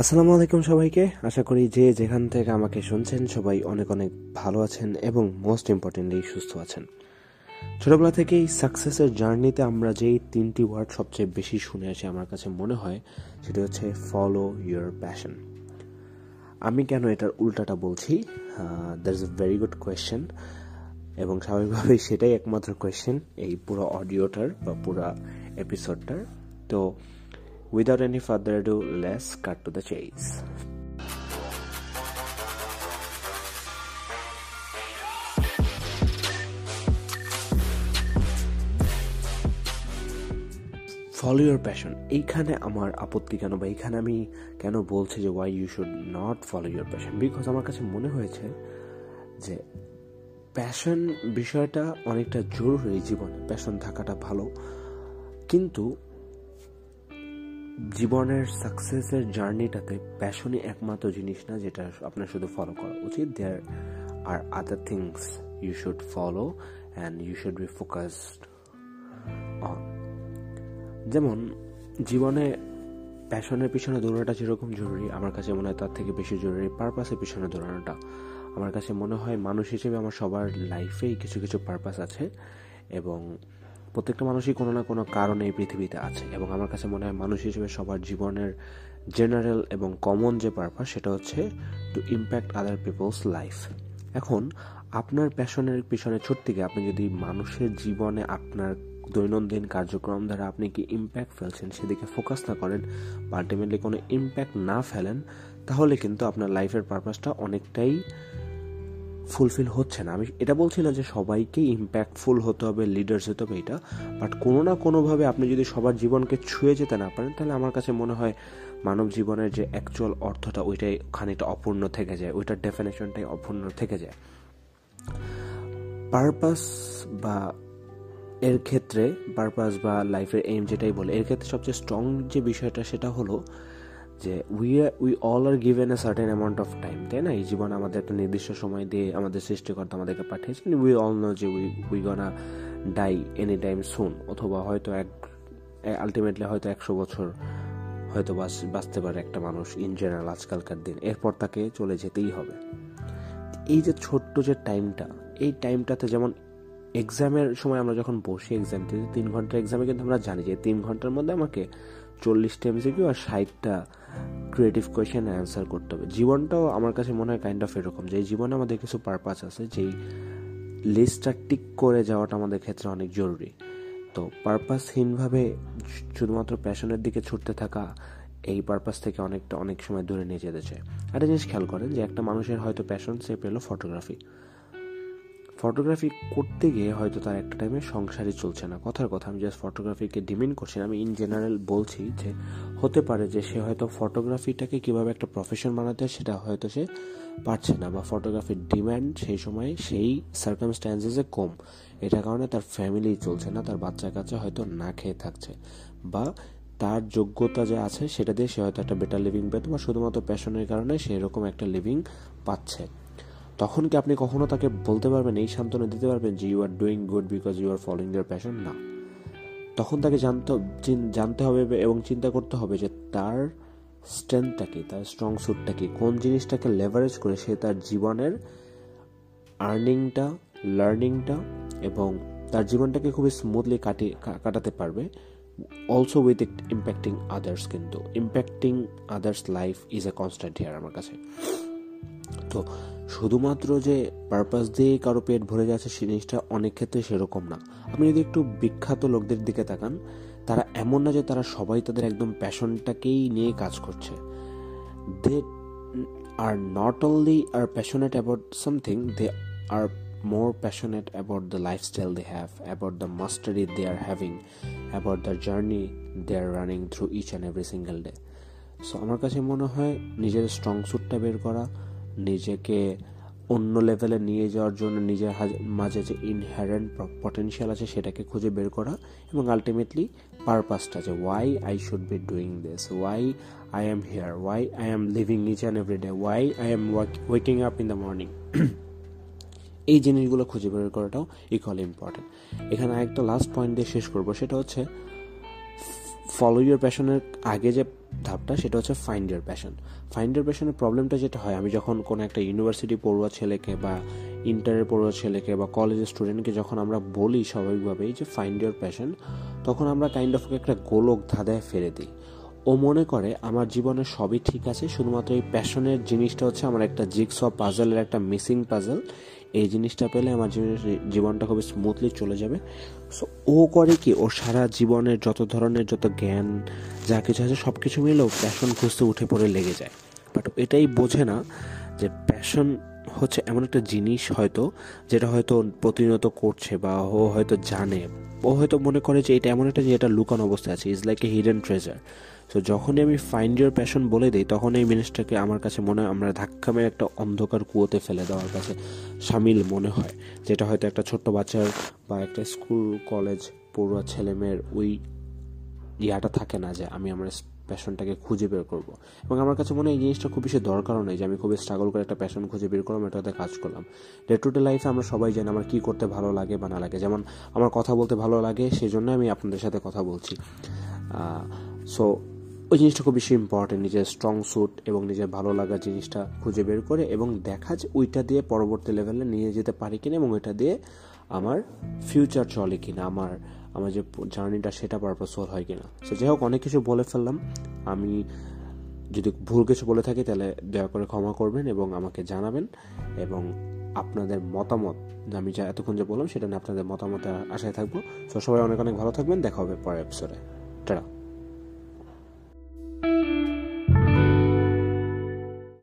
আসসালামু আলাইকুম সবাইকে। আশা করি যে যেখান থেকে আমাকে শুনছেন সবাই অনেক অনেক ভালো আছেন এবং মোস্ট ইম্পর্টেন্টলি সুস্থ আছেন। ছোটবেলা থেকেই সাকসেসের জার্নিতে আমরা যেই তিনটি ওয়ার্ড সবচেয়ে বেশি শুনে আসি, আমার কাছে মনে হয়, সেটা হচ্ছে ফলো ইউর প্যাশন আমি কেন এটার উল্টাটা বলছি? That is a very good question এবং স্বাভাবিকভাবেই সেটাই একমাত্র কোয়েশ্চেন এই পুরো অডিওটার বা পুরো এপিসোডটার তো Without any further ado, let's cut to the chase. Follow your passion এইখানে আমার আপত্তি কেন বা এইখানে আমি কেন বলছি যে why you should not follow your passion because আমার কাছে মনে হয়েছে যে প্যাশন বিষয়টা অনেকটা জরুরি জীবনে। প্যাশন থাকাটা ভালো। কিন্তু জীবনের সাকসেসের জার্নিটাতে প্যাশনই একমাত্র জিনিস না, যেটা আপনার শুধু ফলো করা উচিত। There are other things you should follow and you should be focused on যেমন, জীবনে প্যাশনের পিছনে দৌড়ানোটা যেরকম জরুরি, আমার কাছে মনে হয় তার থেকে বেশি জরুরি। পারপাসের পিছনে দৌড়ানোটা। আমার কাছে মনে হয় মানুষ হিসেবে আমার সবার লাইফেই কিছু কিছু পারপাস আছে এবং প্রত্যেকটা মানুষই কোনো না কোনো কারণে এই পৃথিবীতে আছে। এবং আমার কাছে মনে হয় মানুষ হিসেবে সবার জীবনের জেনারেল এবং কমন যে পারপাস সেটা হচ্ছে to impact other people's life এখন, আপনার প্যাশনের পিছনে ছুটতে গিয়ে আপনি যদি মানুষের জীবনে আপনার দৈনন্দিন কার্যক্রম দ্বারা আপনি কি ইম্প্যাক্ট ফেলছেন, সেদিকে ফোকাস না করেন বা আলটিমেটলি কোনো ইম্প্যাক্ট না ফেলেন, তাহলে কিন্তু আপনার লাইফের পারপাসটা অনেকটাই ফুলফিল হচ্ছে না। আমি এটা বলছি না যে সবাইকে ইম্প্যাক্টফুল হতে হবে লিডার্স হতে হবে এটা বাট কোনো না কোনোভাবে আপনি যদি সবার জীবনকে ছুঁয়ে যেতে না পারেন, তাহলে আমার কাছে মনে হয় মানব জীবনের যে অ্যাকচুয়াল অর্থটা, ওইটাই খানিকটা অপূর্ণ থেকে যায়, ওইটার ডেফিনেশনটাই অপূর্ণ থেকে যায়। পারপাস বা এর ক্ষেত্রে পারপাস বা লাইফের এইম যেটাই বলে, এর ক্ষেত্রে সবচেয়ে স্ট্রং যে বিষয়টা, সেটা হলো যে we we all are given a certain amount of time তাই না? এই জীবন আমাদের একটা নির্দিষ্ট সময় দিয়ে আমাদের সৃষ্টিকর্তা আমাদেরকে পাঠিয়েছেন। উই অল নো যে we we gonna die any time soon অথবা হয়তো এক আলটিমেটলি হয়তো একশো বছর হয়তো বাঁচতে পারে একটা মানুষ ইন জেনারেল আজকালকার দিন। এরপর তাকে চলে যেতেই হবে। এই যে ছোট্ট যে টাইমটা এই টাইমটাতে যেমন এক্সামের সময় আমরা যখন বসি এক্সাম দিতে তিন ঘণ্টার এক্সামে কিন্তু আমরা জানি যে তিন ঘণ্টার মধ্যে আমাকে চল্লিশটা এমসিকিউ আর ষাটটা ক্রিয়েটিভ কোয়েশন অ্যান্সার করতে হবে। জীবনটাও আমার কাছে মনে হয় কাইন্ড অফ এরকম যে জীবনে আমাদের কিছু পারপাস আছে, যেই লিস্টটা টিক করে যাওয়াটা আমাদের ক্ষেত্রে অনেক জরুরি। তো পারপাসহীনভাবে শুধুমাত্র প্যাশনের দিকে ছুটতে থাকা এই পারপাস থেকে অনেকটা, অনেক সময় দূরে নিয়ে যেতে চায়। একটা জিনিস খেয়াল করেন যে একটা মানুষের হয়তো প্যাশন সে পেল ফটোগ্রাফি ফটোগ্রাফি করতে গিয়ে হয়তো তার একটা টাইমে সংসারই চলছে না। কথার কথা, আমি জাস্ট ফটোগ্রাফিকে ডিমিন করছি আমি ইন জেনারেল বলছি যে, হতে পারে যে সে হয়তো ফটোগ্রাফিটাকে কীভাবে একটা প্রফেশন বানাতে সেটা হয়তো সে পারছে না বা ফটোগ্রাফির ডিম্যান্ড সেই সময় সেই সার্কামস্ট্যান্সেসে কম। এটার কারণে তার ফ্যামিলি চলছে না, তার বাচ্চা কাচ্চা হয়তো না খেয়ে থাকছে বা তার যোগ্যতা যে আছে সেটা দিয়ে সে হয়তো একটা বেটার লিভিং পেত বা শুধুমাত্র প্যাশনের কারণে সেরকম একটা লিভিং পাচ্ছে। তখন কি আপনি কখনো তাকে বলতে পারবেন, এই সান্ত্বনা দিতে পারবেন যে you are doing good because you are following your passion না। তখন তাকে জানতে জানতে হবে এবং চিন্তা করতে হবে যে তার স্ট্রেংথটা কি, তার স্ট্রং সুটটা কি, কোন জিনিসটাকে লেভারেজ করে সে তার জীবনের আর্নিংটা লার্নিংটা এবং তার জীবনটাকে খুবই স্মুথলি কাটিয়ে কাটাতে পারবে। Also with it impacting others কিন্তু impacting others life is a constant here আমার কাছে। তো শুধুমাত্র যে পারপাস দিয়ে কারও পেট ভরে যাচ্ছে জিনিসটা অনেক ক্ষেত্রে সেরকম না আপনি যদি একটু বিখ্যাত লোকদের দিকে তাকান তারা এমন না যে তারা সবাই তাদের একদম প্যাশনটাকেই নিয়ে কাজ করছে they are not only are passionate about something they are more passionate about the lifestyle they have, about the mastery they are having, about the journey they are running through each and every single day. So আমার কাছে মনে হয় নিজের strong সুটটা বের করা নিজেকে অন্য লেভেলে নিয়ে যাওয়ার জন্য নিজের মাঝে যে ইনহারেন্ট পটেনশিয়াল আছে সেটাকে খুঁজে বের করা এবং আলটিমেটলি পারপাসটা যে why I should be doing this why I am here why I am living each and every day why I am waking up in the morning এই জিনিসগুলো খুঁজে বের করাটাও ইকুয়ালি ইম্পর্টেন্ট এখানে একটা লাস্ট পয়েন্ট দিয়ে শেষ করব, সেটা হচ্ছে ফলো ইউর প্যাশনের আগে যে ধাপটা, সেটা হচ্ছে find your passion find your প্যাশনের প্রবলেমটা যেটা হয়, আমি যখন কোনো একটা ইউনিভার্সিটি পড়ুয়া ছেলেকে বা ইন্টারের পড়ুয়া ছেলেকে বা কলেজের স্টুডেন্টকে যখন আমরা বলি স্বাভাবিকভাবেই যে ফাইন্ড ইয়ার প্যাশন তখন আমরা কাইন্ড অফ একটা গোলক ধাঁধায় ফেলে দিই। ও মনে করে, আমার জীবনে সবই ঠিক আছে, শুধুমাত্র এই প্যাশনের জিনিসটা হচ্ছে আমার একটা অফ পাজলের একটা মিসিং পাজল এই জিনিসটা পেলে আমার জীবনটা খুবই স্মুথলি চলে যাবে। সো ও করে কি, ও সারা জীবনের যত ধরনের যত জ্ঞান, যা কিছু আছে সব কিছু মিলেও প্যাশন খুঁজতে উঠে পড়ে লেগে যায়। বাট এটাই বোঝে না যে প্যাশন হচ্ছে এমন একটা জিনিস হয়তো, যেটা হয়তো প্রতিনিয়ত করছে বা ও হয়তো জানে। ও হয়তো মনে করে যে এটা এমন একটা যে এটা লুকানো অবস্থায় আছে। Is like a hidden treasure so যখনই আমি ফাইন্ড ইয়ার প্যাশন বলে দিই তখন এই জিনিসটাকে আমার কাছে মনে হয় আমরা ধাক্কা মেরে একটা অন্ধকার কুয়োতে ফেলে দেওয়ার কাছে সামিল মনে হয়। যেটা হয়তো একটা ছোট্ট বাচ্চার বা একটা স্কুল কলেজ পড়ুয়া ছেলেমেয়ের ওই ইয়াটা থাকে না যে আমি আমার প্যাশনটাকে খুঁজে বের করব। এবং আমার কাছে মনে হয় এই জিনিসটা খুব বেশি দরকারও নেই যে আমি খুবই স্ট্রাগল করে একটা প্যাশন খুঁজে বের করলাম, এটাতে কাজ করলাম। ডে টু ডে লাইফে আমরা সবাই জানি আমার কী করতে ভালো লাগে বা না লাগে। যেমন আমার কথা বলতে ভালো লাগে সেই জন্য আমি আপনাদের সাথে কথা বলছি। সো ওই জিনিসটা খুব বেশি ইম্পর্টেন্ট নিজের স্ট্রং স্যুট এবং নিজের ভালো লাগা জিনিসটা খুঁজে বের করে এবং দেখা যে ওইটা দিয়ে পরবর্তী লেভেলে নিয়ে যেতে পারি কিনা এবং ওইটা দিয়ে আমার ফিউচার চলে কিনা, আমার আমার যে জার্নিটা সেটা পারপাসফুল হয় কিনা। সো যাই হোক, অনেক কিছু বলে ফেললাম। আমি যদি ভুল কিছু বলে থাকি, তাহলে দয়া করে ক্ষমা করবেন এবং আমাকে জানাবেন এবং আপনাদের মতামত, আমি যা এতক্ষণ যে বললাম সেটা নিয়ে আপনাদের মতামত আশায় থাকব। তো সবাই অনেক অনেক ভালো থাকবেন। দেখা হবে পরের এপিসোডে টাটা।